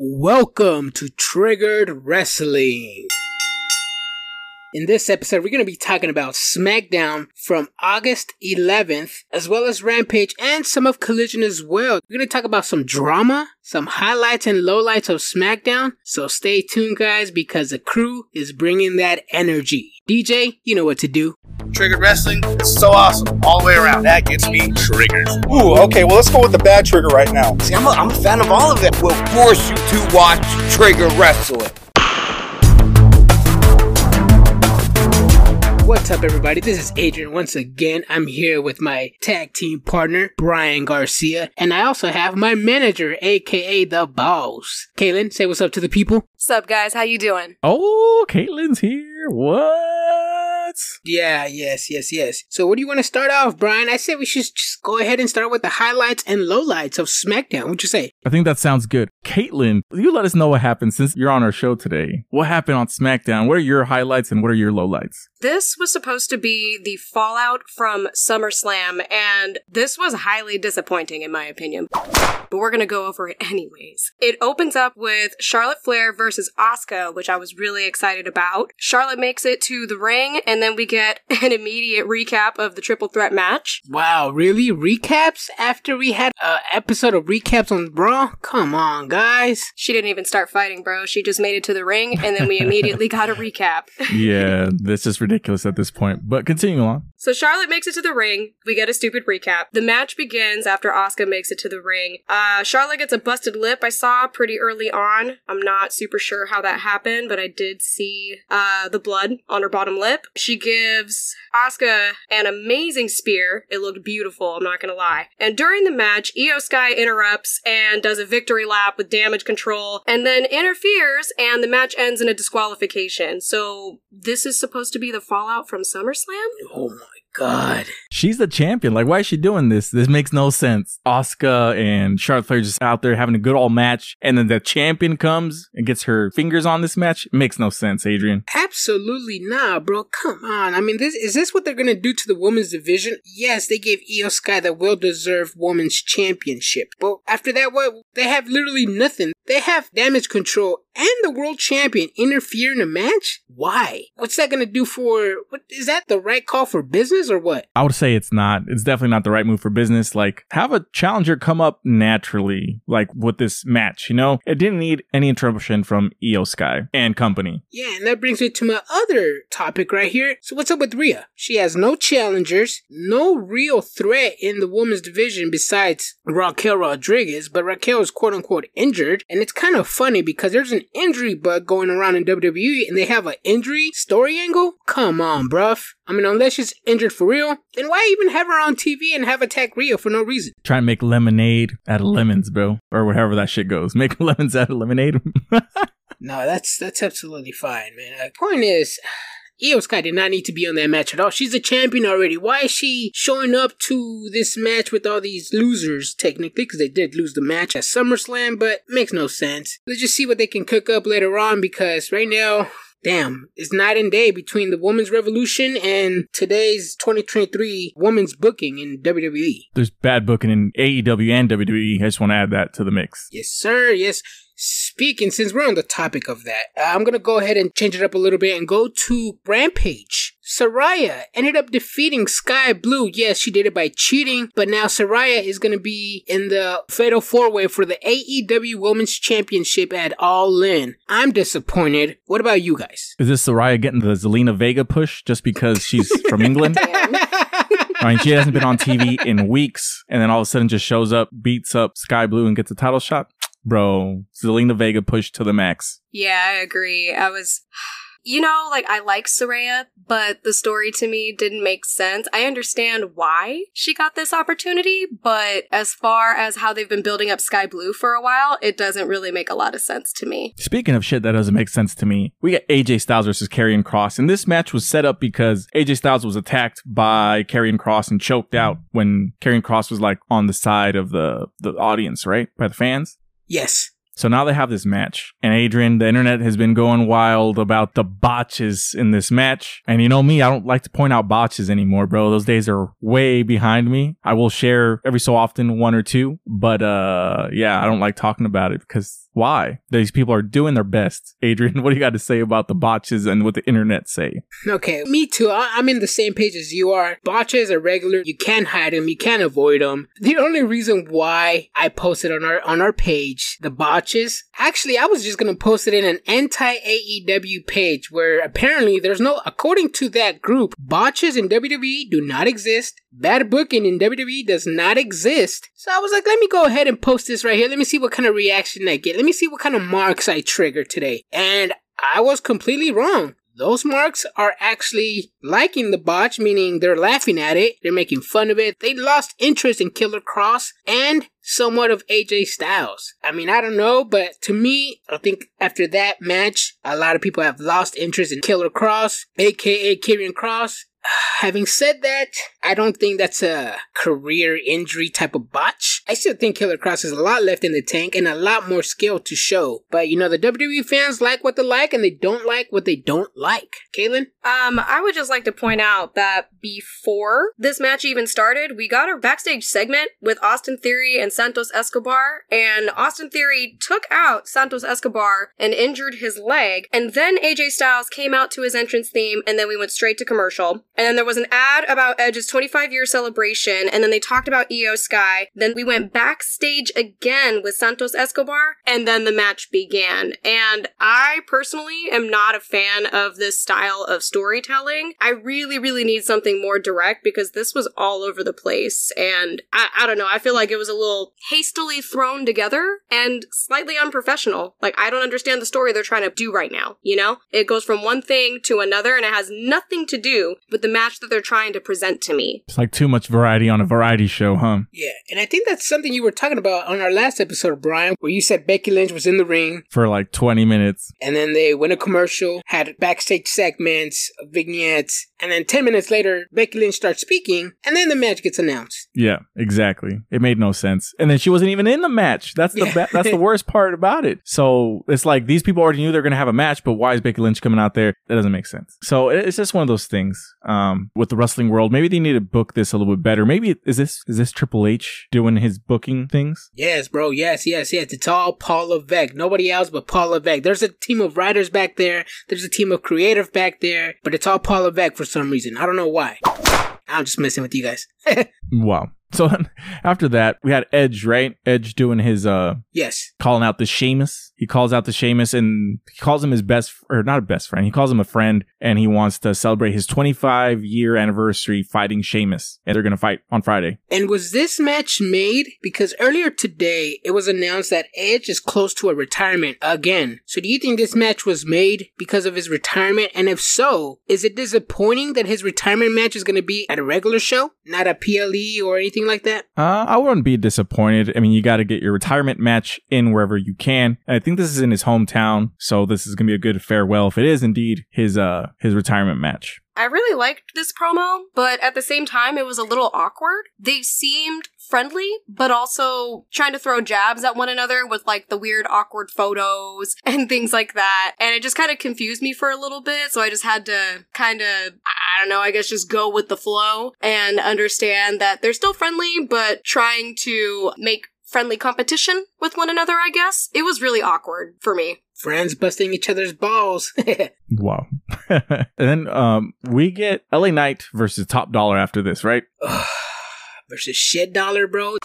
Welcome to Triggered Wrestling. In this episode, we're going to be talking about SmackDown from August 11th, as well as Rampage and some of Collision as well. We're going to talk about some drama, some highlights and lowlights of SmackDown. So stay tuned, guys, because the crew is bringing that energy. DJ, you know what to do. Triggered Wrestling is so awesome all the way around. That gets me triggered. Ooh, okay, well, let's go with the bad trigger right now. See, I'm a, I'm a fan of all of it. We'll force you to watch Trigger Wrestling. What's up, everybody? This is Adrian once again. I'm here with my tag team partner, Brian Garcia, and I also have my manager, aka the boss. Kaylin, say what's up to the people. Sup, guys? How you doing? Oh, Caitlin's here. What? Yeah, yes, yes, yes. So, what do you want to start off, Brian? I say we should just go ahead and start with the highlights and lowlights of SmackDown. What'd you say? I think that sounds good. Caitlin, you let us know what happened since you're on our show today. What happened on SmackDown? What are your highlights and what are your lowlights? This was supposed to be the fallout from SummerSlam, and this was highly disappointing, in my opinion. But we're gonna go over it anyways. It opens up with Charlotte Flair versus Asuka, which I was really excited about. Charlotte makes it to the ring, and then we get an immediate recap of the triple threat match. Wow, really? Recaps after we had an episode of recaps on Raw? Come on, guys. She didn't even start fighting, bro. She just made it to the ring, and then we immediately got a recap. yeah, this is ridiculous at this point. But continue on. So Charlotte makes it to the ring. We get a stupid recap. The match begins after Asuka makes it to the ring. Uh, Charlotte gets a busted lip. I saw pretty early on. I'm not super sure how that happened, but I did see uh, the blood on her bottom lip. She gives Asuka an amazing spear. It looked beautiful. I'm not gonna lie. And during the match, Iyo Sky interrupts and does a victory lap with damage control, and then interferes, and the match ends in a disqualification. So this is supposed to be the fallout from SummerSlam. Oh my god. She's the champion. Like, why is she doing this? This makes no sense. Asuka and Charlotte Flair just out there having a good old match, and then the champion comes and gets her fingers on this match. It makes no sense, Adrian. Absolutely not, bro. Come on. I mean, this is this what they're gonna do to the women's division? Yes, they gave Iyo Sky the well-deserved women's championship, but after that, what? They have literally nothing. They have damage control and the world champion interfere in a match. Why? What's that gonna do for? What is that the right call for business or what? I would say it's not. It's definitely not the right move for business. Like, have a challenger come up naturally, like with this match, you know? It didn't need any interruption from Iyo Sky and company. Yeah, and that brings me to my other topic right here. So what's up with Rhea? She has no challengers, no real threat in the women's division besides Raquel Rodriguez, but Raquel is quote unquote injured, and it's kind of funny because there's an injury bug going around in WWE and they have an injury story angle? Come on, bruv. I mean, unless she's injured for real, then why even have her on TV and have attack Rhea for no reason? Try and make lemonade out of lemons, bro. Or whatever that shit goes. Make lemons out of lemonade. No, that's that's absolutely fine, man. Uh, point is, Iyo Sky did not need to be on that match at all. She's a champion already. Why is she showing up to this match with all these losers, technically? Because they did lose the match at SummerSlam, but makes no sense. Let's just see what they can cook up later on because right now, damn, it's night and day between the women's revolution and today's 2023 women's booking in WWE. There's bad booking in AEW and WWE. I just want to add that to the mix. Yes, sir. Yes. Speaking, since we're on the topic of that, uh, I'm gonna go ahead and change it up a little bit and go to Rampage. Saraya ended up defeating Sky Blue. Yes, she did it by cheating, but now Saraya is gonna be in the Fatal Four Way for the AEW Women's Championship at All In. I'm disappointed. What about you guys? Is this Saraya getting the Zelina Vega push just because she's from England? I mean, she hasn't been on TV in weeks, and then all of a sudden just shows up, beats up Sky Blue, and gets a title shot. Bro, Zelina Vega pushed to the max. Yeah, I agree. I was. You know, like, I like Saraya, but the story to me didn't make sense. I understand why she got this opportunity, but as far as how they've been building up Sky Blue for a while, it doesn't really make a lot of sense to me. Speaking of shit that doesn't make sense to me, we got AJ Styles versus Karrion Kross, and this match was set up because AJ Styles was attacked by Karrion Kross and choked out when Karrion Kross was like on the side of the the audience, right, by the fans. Yes. So now they have this match. And Adrian, the internet has been going wild about the botches in this match. And you know me, I don't like to point out botches anymore, bro. Those days are way behind me. I will share every so often one or two, but uh yeah, I don't like talking about it because Why? These people are doing their best. Adrian, what do you got to say about the botches and what the internet say? Okay, me too. I- I'm in the same page as you are. Botches are regular. You can't hide them. You can't avoid them. The only reason why I posted on our on our page the botches, actually, I was just gonna post it in an anti AEW page where apparently there's no, according to that group, botches in WWE do not exist. Bad booking in WWE does not exist. So I was like, let me go ahead and post this right here. Let me see what kind of reaction I get. Let me see what kind of marks I trigger today. And I was completely wrong. Those marks are actually liking the botch, meaning they're laughing at it, they're making fun of it. They lost interest in Killer Cross and somewhat of AJ Styles. I mean, I don't know, but to me, I think after that match, a lot of people have lost interest in Killer Cross, aka Karrion Kross. Having said that, I don't think that's a career injury type of botch. I still think Killer Cross has a lot left in the tank and a lot more skill to show. But you know, the WWE fans like what they like and they don't like what they don't like. Kaylin? Um, I would just like to point out that before this match even started, we got a backstage segment with Austin Theory and Santos Escobar, and Austin Theory took out Santos Escobar and injured his leg, and then AJ Styles came out to his entrance theme, and then we went straight to commercial. And then there was an ad about Edge's 25 year celebration, and then they talked about Iyo Sky. Then we went backstage again with Santos Escobar, and then the match began. And I personally am not a fan of this style of storytelling. I really, really need something more direct because this was all over the place. And I, I don't know, I feel like it was a little hastily thrown together and slightly unprofessional. Like, I don't understand the story they're trying to do right now, you know? It goes from one thing to another, and it has nothing to do with the match that they're trying to present to me. It's like too much variety on a variety show, huh? Yeah, and I think that's something you were talking about on our last episode, Brian, where you said Becky Lynch was in the ring For like 20 minutes. and then they went a commercial, had backstage segments, vignettes, and then 10 minutes later, Becky Lynch starts speaking, and then the match gets announced. Yeah, exactly. It made no sense. And then she wasn't even in the match. That's the ba- that's the worst part about it. So it's like these people already knew they're going to have a match, but why is Becky Lynch coming out there? That doesn't make sense. So it's just one of those things. Um, with the wrestling world, maybe they need to book this a little bit better. Maybe is this is this Triple H doing his booking things? Yes, bro. Yes, yes, yes. It's all Paul Levesque. Nobody else but Paul Levesque. There's a team of writers back there. There's a team of creative back there. But it's all Paul Levesque for some reason. I don't know why. I'm just messing with you guys. Wow. So after that, we had Edge, right? Edge doing his uh yes. calling out the Sheamus. He calls out the Sheamus and he calls him his best, or not a best friend. He calls him a friend and he wants to celebrate his 25 year anniversary fighting Sheamus. And they're going to fight on Friday. And was this match made? Because earlier today, it was announced that Edge is close to a retirement again. So do you think this match was made because of his retirement? And if so, is it disappointing that his retirement match is going to be at a regular show, not a PLE or anything like that? Uh, I wouldn't be disappointed. I mean, you got to get your retirement match in wherever you can. And I think this is in his hometown. So this is to be a good farewell if it is indeed his, uh, his retirement match. I really liked this promo, but at the same time, it was a little awkward. They seemed friendly, but also trying to throw jabs at one another with like the weird, awkward photos and things like that. And it just kind of confused me for a little bit. So I just had to kind of, I don't know, I guess just go with the flow and understand that they're still friendly, but trying to make friendly competition with one another, I guess. It was really awkward for me. Friends busting each other's balls. Wow. and then, um, we get LA Knight versus Top Dollar after this, right? Versus shit dollar, bro.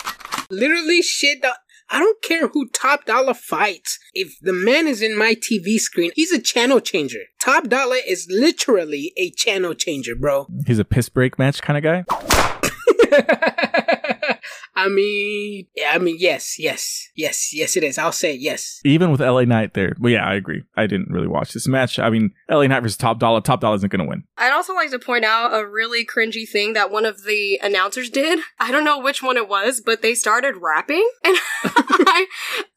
Literally shit dollar. I don't care who Top Dollar fights. If the man is in my TV screen, he's a channel changer. Top Dollar is literally a channel changer, bro. He's a piss break match kind of guy. I mean, yeah, I mean, yes, yes, yes, yes, it is. I'll say yes. Even with LA Knight there. Well, yeah, I agree. I didn't really watch this match. I mean, LA Knight versus Top Dollar. Top Dollar isn't going to win. I'd also like to point out a really cringy thing that one of the announcers did. I don't know which one it was, but they started rapping, and I,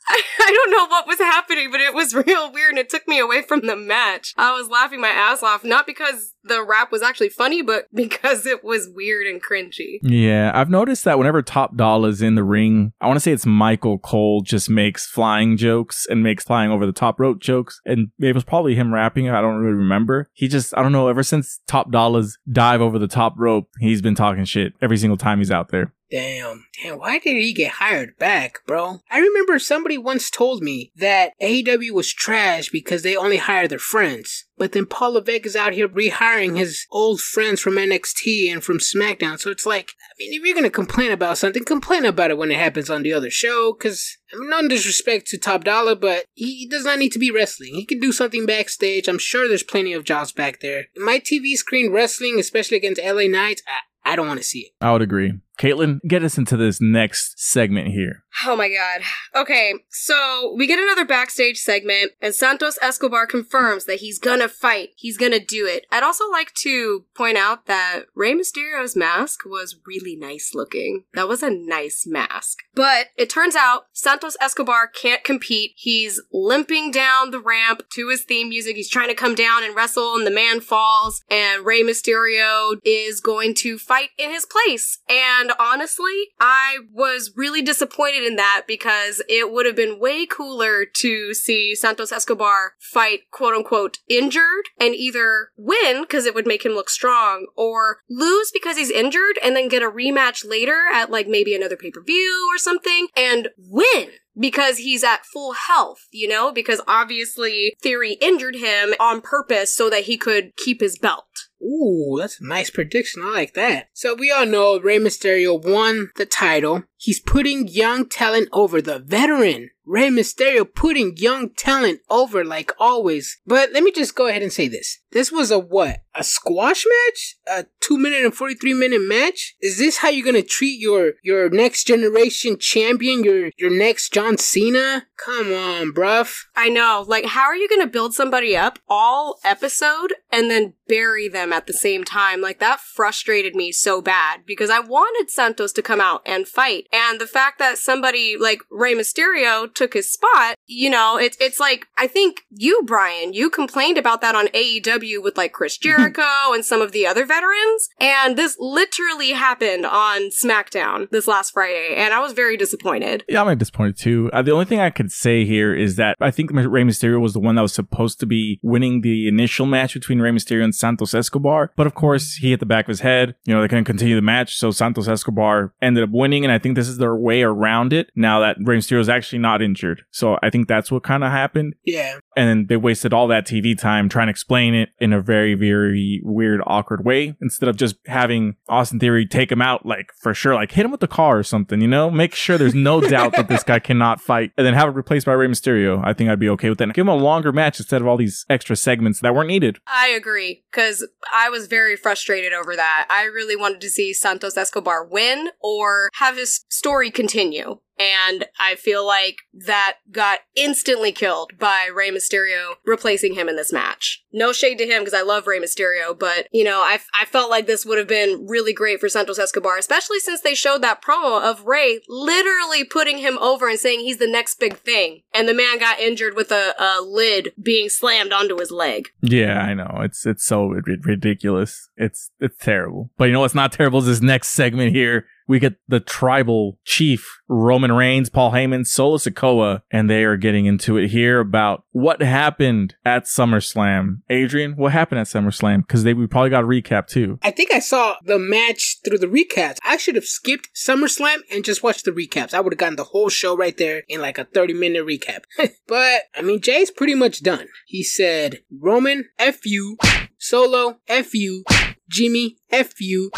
I, don't know what was happening, but it was real weird, and it took me away from the match. I was laughing my ass off, not because the rap was actually funny, but because it was weird and cringy. Yeah, I've noticed that whenever Top Dollar's in the ring, I want to say it's Michael Cole just makes flying jokes and makes flying over the top rope jokes. And it was probably him rapping. I don't really remember. He just, I don't know, ever since Top Dollar's dive over the top rope, he's been talking shit every single time he's out there. Damn. Damn, why did he get hired back, bro? I remember somebody once told me that AEW was trash because they only hire their friends. But then Paul Levesque is out here rehiring his old friends from NXT and from SmackDown. So it's like, I mean, if you're gonna complain about something, complain about it when it happens on the other show. Cause, I mean, no disrespect to Top Dollar, but he does not need to be wrestling. He can do something backstage. I'm sure there's plenty of jobs back there. My TV screen wrestling, especially against LA Knights, I, I don't want to see it. I would agree. Caitlin, get us into this next segment here. Oh my god. Okay, so we get another backstage segment, and Santos Escobar confirms that he's gonna fight. He's gonna do it. I'd also like to point out that Rey Mysterio's mask was really nice looking. That was a nice mask. But it turns out Santos Escobar can't compete. He's limping down the ramp to his theme music. He's trying to come down and wrestle, and the man falls, and Rey Mysterio is going to fight in his place. And honestly, I was really disappointed in that because it would have been way cooler to see Santos Escobar fight quote unquote injured and either win because it would make him look strong or lose because he's injured and then get a rematch later at like maybe another pay per view or something and win because he's at full health, you know? Because obviously Theory injured him on purpose so that he could keep his belt. Ooh, that's a nice prediction. I like that. So we all know Rey Mysterio won the title. He's putting young talent over the veteran. Rey Mysterio putting young talent over like always. But let me just go ahead and say this. This was a what? A squash match? A 2 minute and 43 minute match? Is this how you're gonna treat your your next generation champion, your your next John Cena? Come on, bruv. I know. Like, how are you going to build somebody up all episode and then bury them at the same time? Like, that frustrated me so bad because I wanted Santos to come out and fight. And the fact that somebody like Rey Mysterio took his spot, you know, it's, it's like, I think you, Brian, you complained about that on AEW with like Chris Jericho and some of the other veterans. And this literally happened on SmackDown this last Friday. And I was very disappointed. Yeah, I'm disappointed too. Uh, the only thing I could say here is that I think Rey Mysterio was the one that was supposed to be winning the initial match between Rey Mysterio and Santos Escobar. But of course, he hit the back of his head. You know, they couldn't continue the match. So Santos Escobar ended up winning. And I think this is their way around it now that Rey Mysterio is actually not injured. So I think that's what kind of happened. Yeah. And then they wasted all that TV time trying to explain it in a very, very weird, awkward way instead of just having Austin Theory take him out, like for sure, like hit him with the car or something, you know? Make sure there's no doubt that this guy cannot fight and then have it replaced by Rey Mysterio. I think I'd be okay with that. And give him a longer match instead of all these extra segments that weren't needed. I agree because I was very frustrated over that. I really wanted to see Santos Escobar win or have his story continue. And I feel like that got instantly killed by Rey Mysterio replacing him in this match. No shade to him because I love Rey Mysterio, but you know, I, I felt like this would have been really great for Santos Escobar, especially since they showed that promo of Rey literally putting him over and saying he's the next big thing. And the man got injured with a, a lid being slammed onto his leg. Yeah, I know. It's it's so ri- ridiculous. It's it's terrible. But you know what's not terrible is this next segment here. We get the tribal chief, Roman Reigns, Paul Heyman, Solo Sikoa, and they are getting into it here about what happened at SummerSlam. Adrian, what happened at SummerSlam? Because they we probably got a recap too. I think I saw the match through the recaps. I should have skipped SummerSlam and just watched the recaps. I would have gotten the whole show right there in like a 30 minute recap. but, I mean, Jey's pretty much done. He said, Roman, F you. Solo, F you. Jimmy, F you.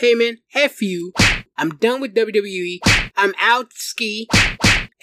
Heyman, F you. I'm done with WWE. I'm out ski.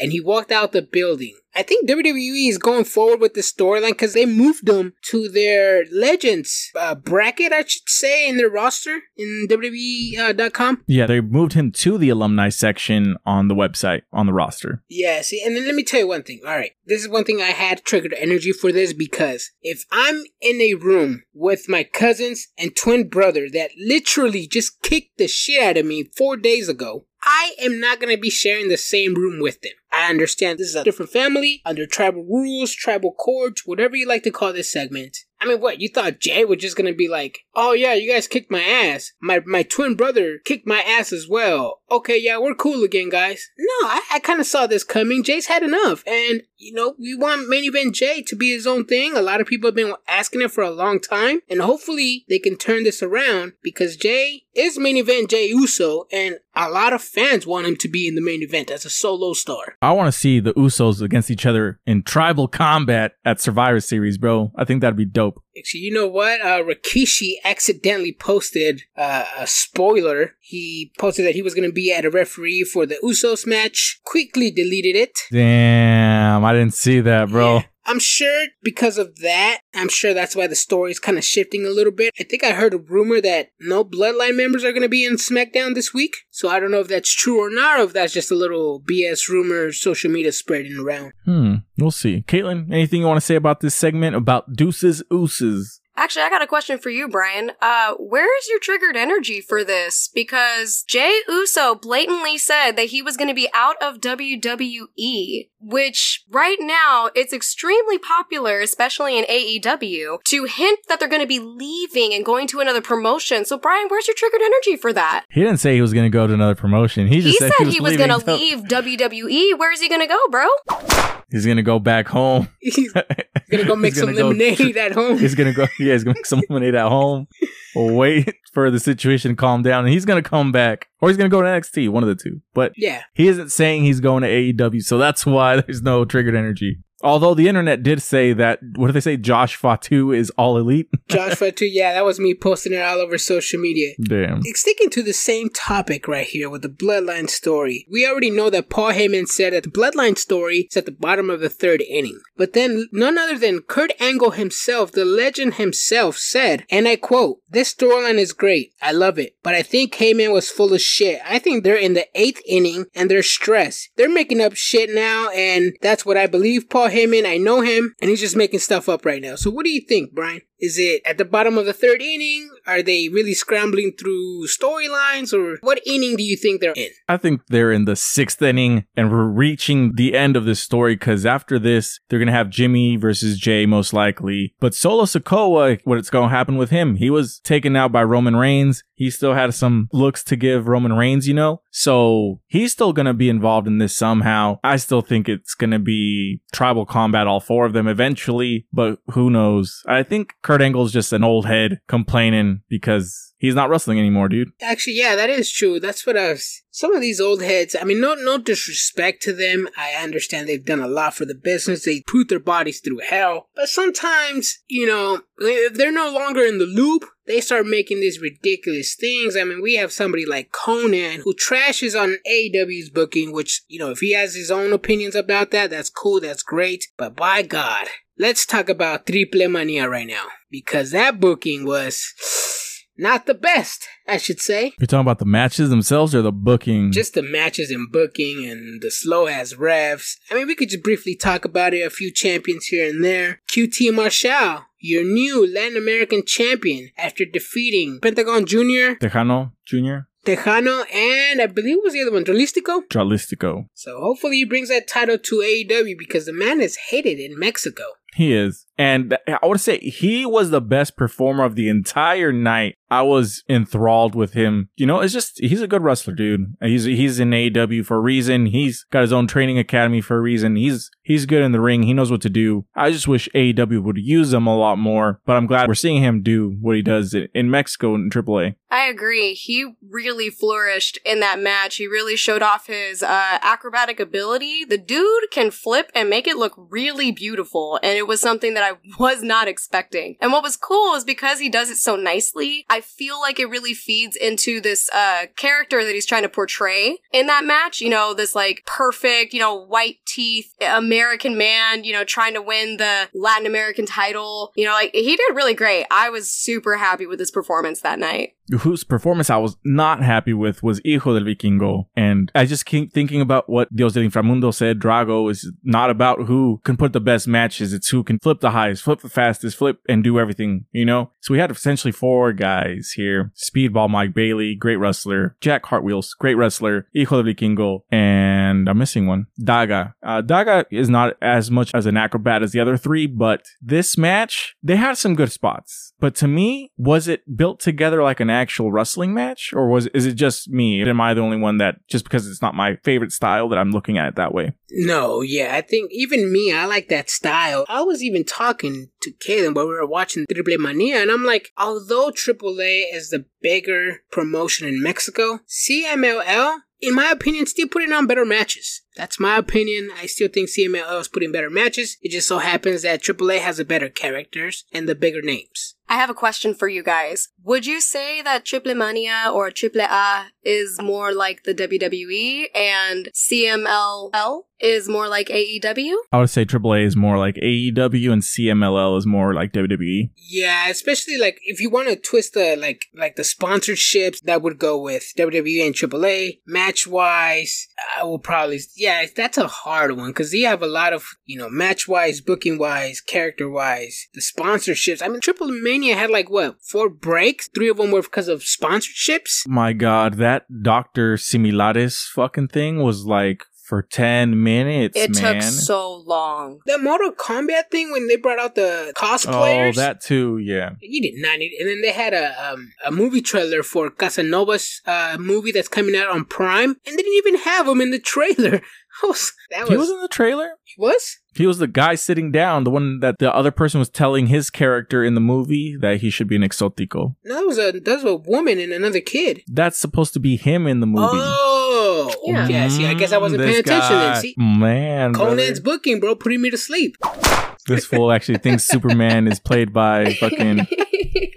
And he walked out the building. I think WWE is going forward with the storyline because they moved him to their Legends uh, bracket, I should say, in their roster in WWE.com. Yeah, they moved him to the alumni section on the website, on the roster. Yeah, see, and then let me tell you one thing. All right, this is one thing I had triggered energy for this because if I'm in a room with my cousins and twin brother that literally just kicked the shit out of me four days ago, I am not going to be sharing the same room with them. I understand this is a different family, under tribal rules, tribal codes, whatever you like to call this segment. I mean, what, you thought Jey was just gonna be like, oh yeah, you guys kicked my ass. My, my twin brother kicked my ass as well. Okay, yeah, we're cool again, guys. No, I, I kinda saw this coming. Jey's had enough. And, you know, we want main Jey to be his own thing. A lot of people have been asking it for a long time. And hopefully they can turn this around because Jey is main event Jey Uso, and a lot of fans want him to be in the main event as a solo star. I want to see the Usos against each other in tribal combat at Survivor Series, bro. I think that'd be dope. Actually, you know what? Uh, Rikishi accidentally posted uh, a spoiler. He posted that he was going to be at a referee for the Usos match. Quickly deleted it. Damn, I didn't see that, bro. Yeah. I'm sure because of that, I'm sure that's why the story is kind of shifting a little bit. I think I heard a rumor that no Bloodline members are going to be in SmackDown this week. So I don't know if that's true or not, or if that's just a little BS rumor social media spreading around. Hmm, we'll see. Caitlin, anything you want to say about this segment about Deuces Ooses? Actually, I got a question for you, Brian. Uh, where is your triggered energy for this? Because Jey Uso blatantly said that he was going to be out of WWE, which right now it's extremely popular, especially in AEW, to hint that they're going to be leaving and going to another promotion. So, Brian, where's your triggered energy for that? He didn't say he was going to go to another promotion. He just He said, said he he was, was going to leave WWE. Where is he going to go, bro? He's going to go back home. He's gonna go make some gonna go- lemonade at home. He's gonna go. Yeah, he's gonna make some lemonade at home. Wait for the situation to calm down, and he's gonna come back, or he's gonna go to NXT. One of the two. But Yeah. he isn't saying he's going to AEW, so that's why there's no triggered energy. Although the internet did say that, what did they say? Josh Fatu is all elite. Josh Fatu, yeah, that was me posting it all over social media. Damn. Sticking to the same topic right here with the Bloodline story, we already know that Paul Heyman said that the Bloodline story is at the bottom of the third inning. But then, none other than Kurt Angle himself, the legend himself, said, and I quote, This storyline is great. I love it. But I think Heyman was full of shit. I think they're in the eighth inning and they're stressed. They're making up shit now, and that's what I believe Paul Heyman. I know him, and he's just making stuff up right now. So, what do you think, Brian? Is it at the bottom of the third inning? Are they really scrambling through storylines? Or what inning do you think they're in? I think they're in the sixth inning and we're reaching the end of this story because after this, they're going to have Jimmy versus Jey most likely. But Solo Sikoa, what's going to happen with him? He was taken out by Roman Reigns. He still had some looks to give Roman Reigns, you know? So he's still going to be involved in this somehow. I still think it's going to be tribal combat, all four of them eventually, but who knows? I think Kurt Angle's just an old head complaining because he's not wrestling anymore, dude. Actually, yeah, that is true. That's what I was. Some of these old heads, I mean, no, no disrespect to them. I understand they've done a lot for the business. They put their bodies through hell. But sometimes, you know, if they're no longer in the loop, they start making these ridiculous things. I mean, we have somebody like Konnan who trashes on AEW's booking, which, you know, if he has his own opinions about that, that's cool, that's great. But by God, let's talk about Triple Mania right now. Because that booking was not the best, I should say. You're talking about the matches themselves or the booking? Just the matches and booking and the slow ass refs. I mean, we could just briefly talk about it. A few champions here and there. QT Marshall, your new Latin American champion after defeating Pentagon Jr., Tejano Jr. Tejano, and I believe it was the other one. Dralistico. So hopefully he brings that title to AEW because the man is hated in Mexico. He is. And I would say he was the best performer of the entire night. I was enthralled with him. You know, it's just, he's a good wrestler, dude. He's, he's in AEW for a reason. He's got his own training academy for a reason. He's, he's good in the ring. He knows what to do. I just wish AEW would use him a lot more, but I'm glad we're seeing him do what he does in- Mexico in AAA. I agree. He really flourished in that match. He really showed off his uh, acrobatic ability. The dude can flip and make it look really beautiful, and it was something that I was not expecting. And what was cool is because he does it so nicely, I feel like it really feeds into this uh, character that he's trying to portray in that match. You know, this like perfect, you know, white teeth American man, you know, trying to win the Latin American title. You know, like he did really great. I was super happy with his performance that night whose performance I was not happy with was Hijo del Vikingo. And I just keep thinking about what Dios del Inframundo said. Drago is not about who can put the best matches. It's who can flip the highest, flip the fastest, flip and do everything, you know? So we had essentially four guys here. Speedball Mike Bailey, great wrestler. Jack Cartwheels, great wrestler. Hijo del Vikingo. And I'm missing one. Daga. Uh, Daga is not as much as an acrobat as the other three, but this match, they had some good spots. But to me, was it built together like an actual wrestling match, or was is it just me? Am I the only one that just because it's not my favorite style that I'm looking at it that way? No, yeah, I think even me, I like that style. I was even talking to Kaden while we were watching Triple Mania, and I'm like, although AAA is the bigger promotion in Mexico, CMLL, in my opinion, still putting on better matches. That's my opinion. I still think CMLL is putting better matches. It just so happens that AAA has the better characters and the bigger names. I have a question for you guys. Would you say that Triple Mania or Triple A is more like the WWE and CMLL is more like AEW? I would say AAA is more like AEW and CMLL is more like. WWE. Yeah, especially like if you want to twist the like like the sponsorships that would go with WWE and AAA match wise. I will probably yeah, that's a hard one because you have a lot of you know match wise, booking wise, character wise, the sponsorships. I mean, Triple Mania had like what four breaks? Three of them were because of sponsorships. My God, that Doctor Similares fucking thing was like for ten minutes, It man. took so long. The Mortal Kombat thing when they brought out the cosplayers. oh, that too. Yeah. You did not need, and then they had a um, a movie trailer for Casanova's uh, movie that's coming out on Prime, and they didn't even have him in the trailer. Was- that He was in the trailer. he was He was the guy sitting down, the one that the other person was telling his character in the movie that he should be an exotico. no, that was a that was a woman and another kid. That's supposed to be him in the movie. Oh, Yeah. yeah. See, I guess I wasn't Mm, paying this attention. Then see, Man, Konnan's brother. booking, bro, putting me to sleep. this fool actually thinks Superman is played by fucking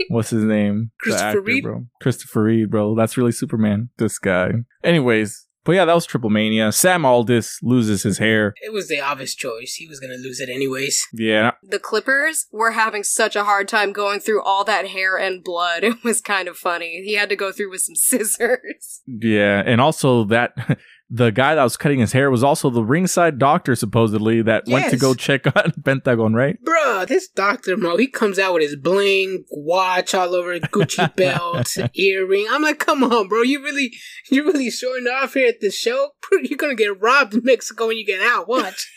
what's his name? Christopher actor, Reed? bro. Christopher Reed, bro. That's really Superman. This guy. Anyways, but yeah, that was Triple Mania. Sam Adonis loses his hair. It was the obvious choice. He was gonna lose it anyways. Yeah, the Clippers were having such a hard time going through all that hair and blood. It was kind of funny. He had to go through with some scissors. yeah, and also that the guy that was cutting his hair was also the ringside doctor supposedly that went to go check on Pentagon, right? Bruh, this Dr. Mo, he comes out with his bling, watch all over, Gucci belt, earring. I'm like, come on, bro. You really, you're really showing off here at the show? You're gonna get robbed in Mexico when you get out. Watch.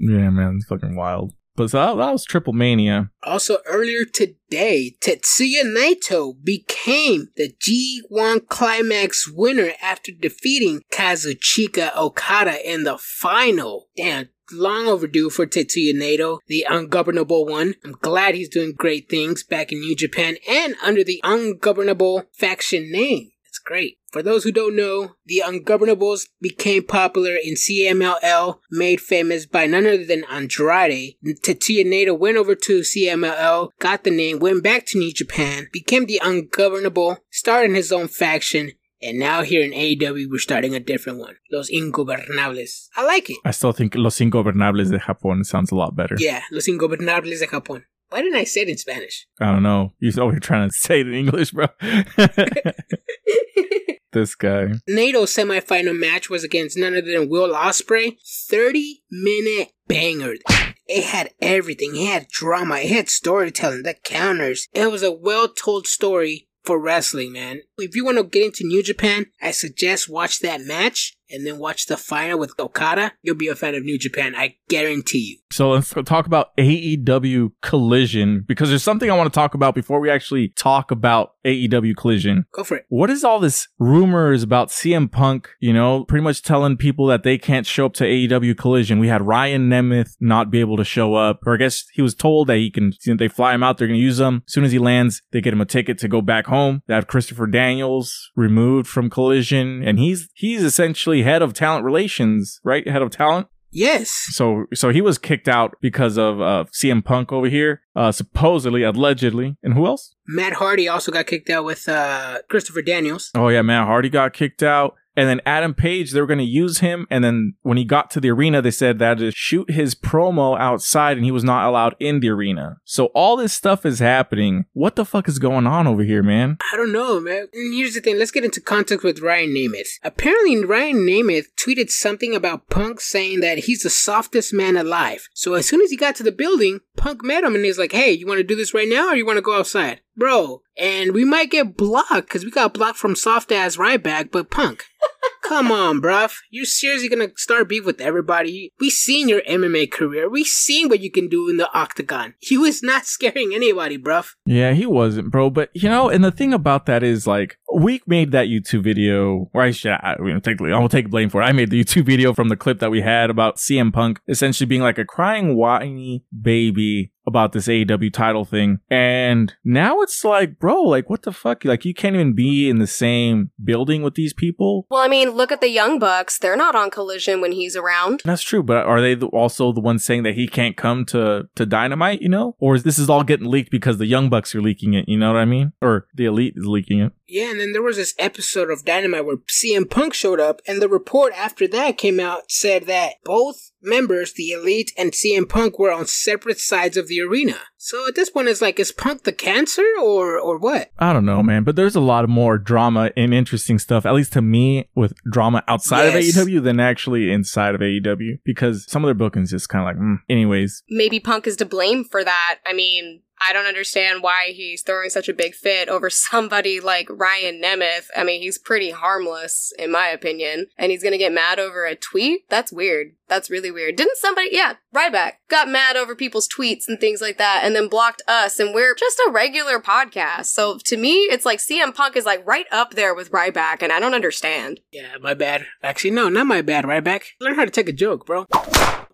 Yeah, man, it's fucking wild. But so that, that was Triple Mania. also, earlier today, Tetsuya Naito became the G1 Climax winner after defeating Kazuchika Okada in the final. Damn, long overdue for Tetsuya Naito, the ungovernable one. I'm glad he's doing great things back in New Japan and under the ungovernable faction name. Great. For those who don't know, the Ungovernables became popular in CMLL, made famous by none other than Andrade. Tetsuya Naito went over to CMLL, got the name, went back to New Japan, became the Ungovernable, started his own faction, and now here in AEW we're starting a different one. Los Ingobernables. I like it. I still think Los Ingobernables de Japón sounds a lot better. Yeah, Los Ingobernables de Japón. Why didn't I say it in Spanish? I don't know. Oh, you're over here trying to say it in English, bro. this guy. Naito's semifinal match was against none other than Will Ospreay. 30 minute banger. It had everything. It had drama. It had storytelling. The counters. It was a well told story for wrestling, man. If you want to get into New Japan, I suggest watch that match and then watch the final with Okada. You'll be a fan of New Japan. I guarantee you. So let's talk about AEW Collision because there's something I want to talk about before we actually talk about AEW Collision. Go for it. What is all this rumors about CM Punk, you know, pretty much telling people that they can't show up to AEW Collision? We had Ryan Nemeth not be able to show up, or I guess he was told that he can, you know, they fly him out, they're going to use him. As soon as he lands, they get him a ticket to go back home. They have Christopher Daniels removed from Collision, and he's, he's essentially head of talent relations, right? Head of talent. Yes. So so he was kicked out because of uh, CM Punk over here, uh, supposedly, allegedly, and who else? Matt Hardy also got kicked out with uh, Christopher Daniels. Oh yeah, Matt Hardy got kicked out, and then Adam Page. They were going to use him, and then when he got to the arena, they said that to shoot his promo outside, and he was not allowed in the arena. So all this stuff is happening. What the fuck is going on over here, man? I don't know, man. Here's the thing. Let's get into contact with Ryan Nemeth. Apparently, Ryan Nemeth tweeted something about Punk saying that he's the softest man alive. So as soon as he got to the building, Punk met him and he's like, hey, you want to do this right now or you want to go outside? Bro, and we might get blocked because we got blocked from soft ass Ryback, but Punk. Come on, bruv. You're seriously gonna start beef with everybody? We seen your MMA career. We seen what you can do in the octagon. He was not scaring anybody, bruv. Yeah, he wasn't, bro. But you know, and the thing about that is like we made that YouTube video, or I should, I, I mean, take, I'll take blame for it. I made the YouTube video from the clip that we had about CM Punk essentially being like a crying, whiny baby about this AEW title thing. And now it's like, bro, like what the fuck? Like you can't even be in the same building with these people. Well, I mean, look at the Young Bucks. They're not on collision when he's around. That's true, but are they also the ones saying that he can't come to to Dynamite? You know, or is this is all getting leaked because the Young Bucks are leaking it? You know what I mean? Or the Elite is leaking it? Yeah, and then there was this episode of Dynamite where CM Punk showed up, and the report after that came out said that both members, the Elite and CM Punk, were on separate sides of the arena. So at this point, it's like, is Punk the cancer or or what? I don't know, man. But there's a lot of more drama and interesting stuff, at least to me, with drama outside Yes. of AEW than actually inside of AEW because some of their bookings just kind of like, mm. anyways. Maybe Punk is to blame for that. I mean, I don't understand why he's throwing such a big fit over somebody like Ryan Nemeth. I mean, he's pretty harmless, in my opinion, and he's gonna get mad over a tweet? That's weird. That's really weird. Didn't somebody, yeah, Ryback, got mad over people's tweets and things like that, and then blocked us, and we're just a regular podcast. So to me, it's like CM Punk is like right up there with Ryback, and I don't understand. Yeah, my bad. Actually, no, not my bad, right back. Learn how to take a joke, bro. Oh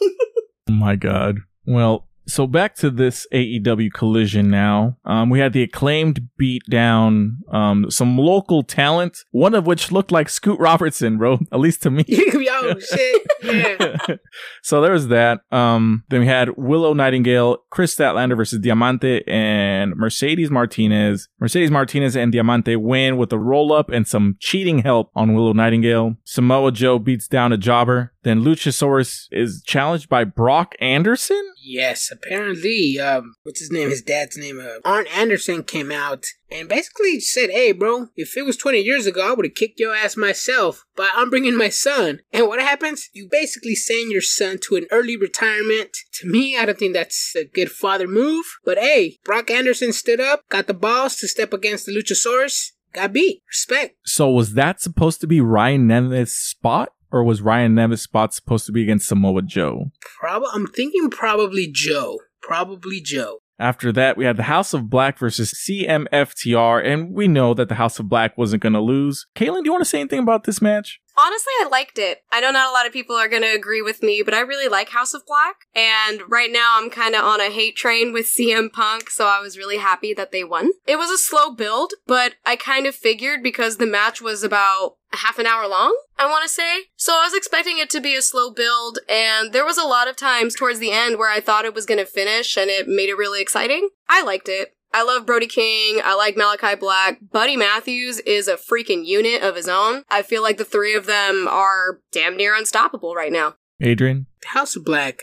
my god. Well, so back to this AEW collision now. Um, we had the acclaimed beat down um, some local talent, one of which looked like Scoot Robertson, bro. At least to me. Yo, shit. Yeah. so there was that. Um, then we had Willow Nightingale, Kris Statlander versus Diamante, and Mercedes Martinez. Mercedes Martinez and Diamante win with a roll up and some cheating help on Willow Nightingale. Samoa Joe beats down a jobber. Then Luchasaurus is challenged by Brock Anderson. Yes, apparently, um, what's his name? His dad's name, uh, Arn Anderson came out and basically said, Hey, bro, if it was 20 years ago, I would have kicked your ass myself, but I'm bringing my son. And what happens? You basically send your son to an early retirement. To me, I don't think that's a good father move, but hey, Brock Anderson stood up, got the balls to step against the Luchasaurus, got beat. Respect. So was that supposed to be Ryan Nemeth's spot? Or was Ryan Nemeth's spot supposed to be against Samoa Joe? Prob- I'm thinking probably Joe. Probably Joe. After that, we had the House of Black versus CMFTR, and we know that the House of Black wasn't going to lose. Kaylin, do you want to say anything about this match? Honestly, I liked it. I know not a lot of people are going to agree with me, but I really like House of Black. And right now, I'm kind of on a hate train with CM Punk, so I was really happy that they won. It was a slow build, but I kind of figured because the match was about half an hour long, I want to say. So I was expecting it to be a slow build, and there was a lot of times towards the end where I thought it was going to finish, and it made it really exciting. I liked it. I love Brody King. I like Malakai Black. Buddy Matthews is a freaking unit of his own. I feel like the three of them are damn near unstoppable right now. Adrian? House of Black.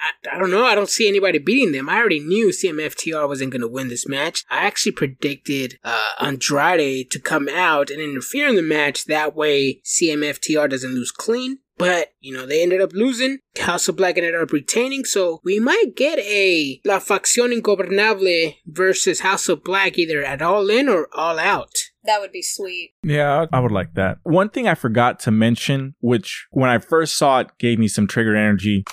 I, I don't know. I don't see anybody beating them. I already knew CMFTR wasn't going to win this match. I actually predicted uh, Andrade to come out and interfere in the match. That way, CMFTR doesn't lose clean. But, you know, they ended up losing. House of Black ended up retaining. So we might get a La Facción Ingobernable versus House of Black either at All In or All Out. That would be sweet. Yeah, I would like that. One thing I forgot to mention, which when I first saw it gave me some trigger energy.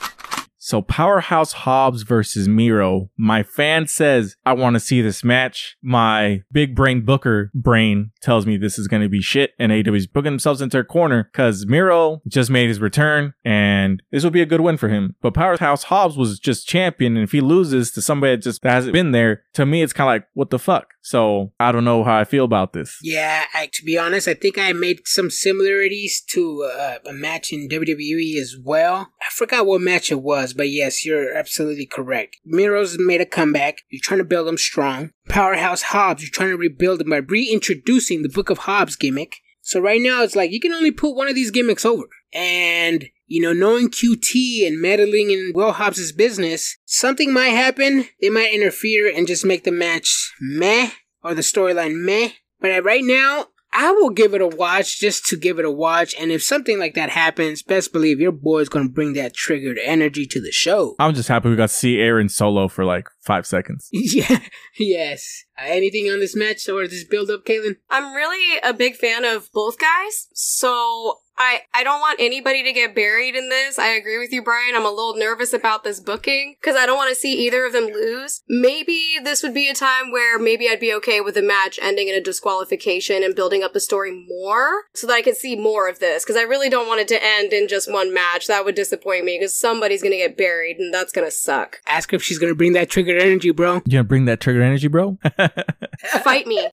So Powerhouse Hobbs versus Miro. My fan says I want to see this match. My big brain booker brain tells me this is going to be shit and AEW's booking themselves into a corner because Miro just made his return and this will be a good win for him. But Powerhouse Hobbs was just champion and if he loses to somebody that just hasn't been there, to me it's kind of like what the fuck. So I don't know how I feel about this. Yeah, I, to be honest, I think I made some similarities to uh, a match in WWE as well. I forgot what match it was, but yes, you're absolutely correct. Miro's made a comeback. You're trying to build him strong. Powerhouse Hobbs, you're trying to rebuild him by reintroducing the Book of Hobbs gimmick. So right now, it's like you can only put one of these gimmicks over. And you know, knowing QT and meddling in Will Hobbs' business, something might happen. They might interfere and just make the match meh or the storyline meh. But right now, I will give it a watch just to give it a watch. And if something like that happens, best believe your boy's gonna bring that triggered energy to the show. I'm just happy we got to see Aaron solo for like five seconds. yeah, yes. Uh, anything on this match or this build up, Caitlin? I'm really a big fan of both guys, so I I don't want anybody to get buried in this. I agree with you, Brian. I'm a little nervous about this booking because I don't want to see either of them lose. Maybe this would be a time where maybe I'd be okay with the match ending in a disqualification and building up the story more so that I could see more of this because I really don't want it to end in just one match. That would disappoint me because somebody's gonna get buried and that's gonna suck. Ask her if she's gonna bring that triggered energy, bro. You gonna bring that trigger energy, bro? Fight me.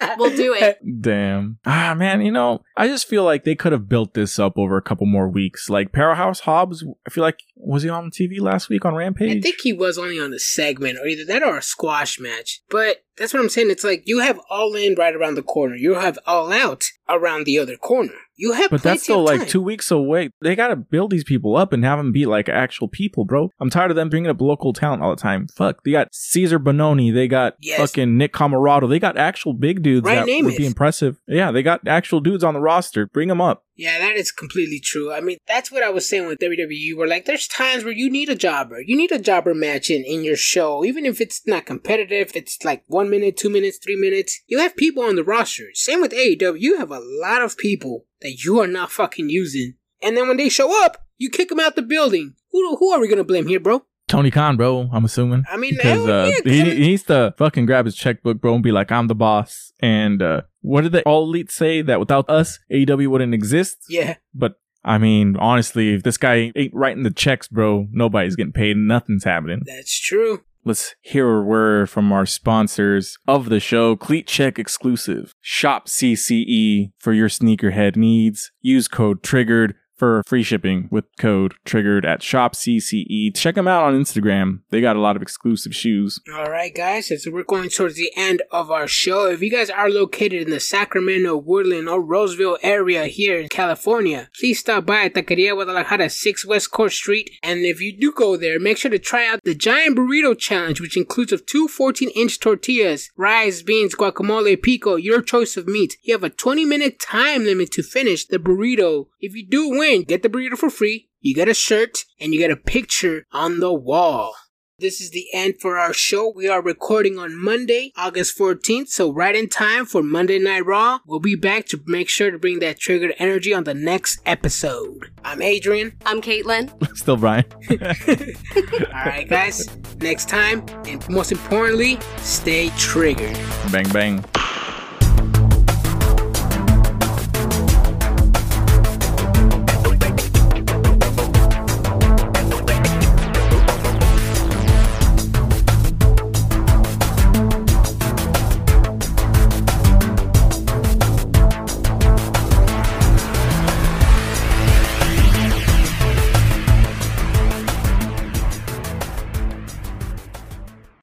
We'll do it. Damn. Ah, man, you know, I just feel like they could have built this up over a couple more weeks. Like Powerhouse Hobbs, I feel like, was he on TV last week on Rampage? I think he was only on the segment, or either that or a squash match. But that's what I'm saying. It's like you have All In right around the corner. You have All Out around the other corner. You have, But that's still like two weeks away. They gotta build these people up and have them be like actual people, bro. I'm tired of them bringing up local talent all the time. Fuck. They got Cezar Bononi. They got Yes. fucking Nick Comoroto. They got actual big dudes Ryan that would be impressive. Yeah, they got actual dudes on the roster. Bring them up. Yeah, that is completely true. I mean, that's what I was saying with WWE. Where like, there's times where you need a jobber. You need a jobber match in in your show, even if it's not competitive. It's like one minute, two minutes, three minutes. You have people on the roster. Same with AEW. You have a lot of people that you are not fucking using, and then when they show up, you kick them out the building. Who who are we gonna blame here, bro? Tony Khan, bro. I'm assuming. I mean, because uh, 'cause he, he needs to fucking grab his checkbook, bro, and be like, "I'm the boss." And uh, what did the all elite say that without us, AEW wouldn't exist? Yeah, But I mean, honestly, if this guy ain't writing the checks, bro, nobody's getting paid. Nothing's happening. that's true. Let's hear a word from our sponsors of the show, Cleat Check exclusive. Shop CCE for your sneakerhead needs. Use code TRIGGERED for free shipping with code TRIGGERED at Shop CCE. Check them out on Instagram. They got a lot of exclusive shoes. All right, guys, as we're going towards the end of our show, if you guys are located in the Sacramento, Woodland, or Roseville area here in California, please stop by at Taqueria Guadalajara, 6 West Court Street. And if you do go there, make sure to try out the Giant Burrito Challenge, which includes of two 14 inch tortillas, rice, beans, guacamole, pico, your choice of meat. You have a 20 minute time limit to finish the burrito. If you do win, get the burrito for free. You get a shirt and you get a picture on the wall. This is the end for our show. We are recording on Monday, August 14th, so right in time for Monday Night Raw. We'll be back to make sure to bring that triggered energy on the next episode. I'm Adrian. I'm Caitlin. Still Brian. Alright, guys, next time, and most importantly, stay triggered. bang, bang.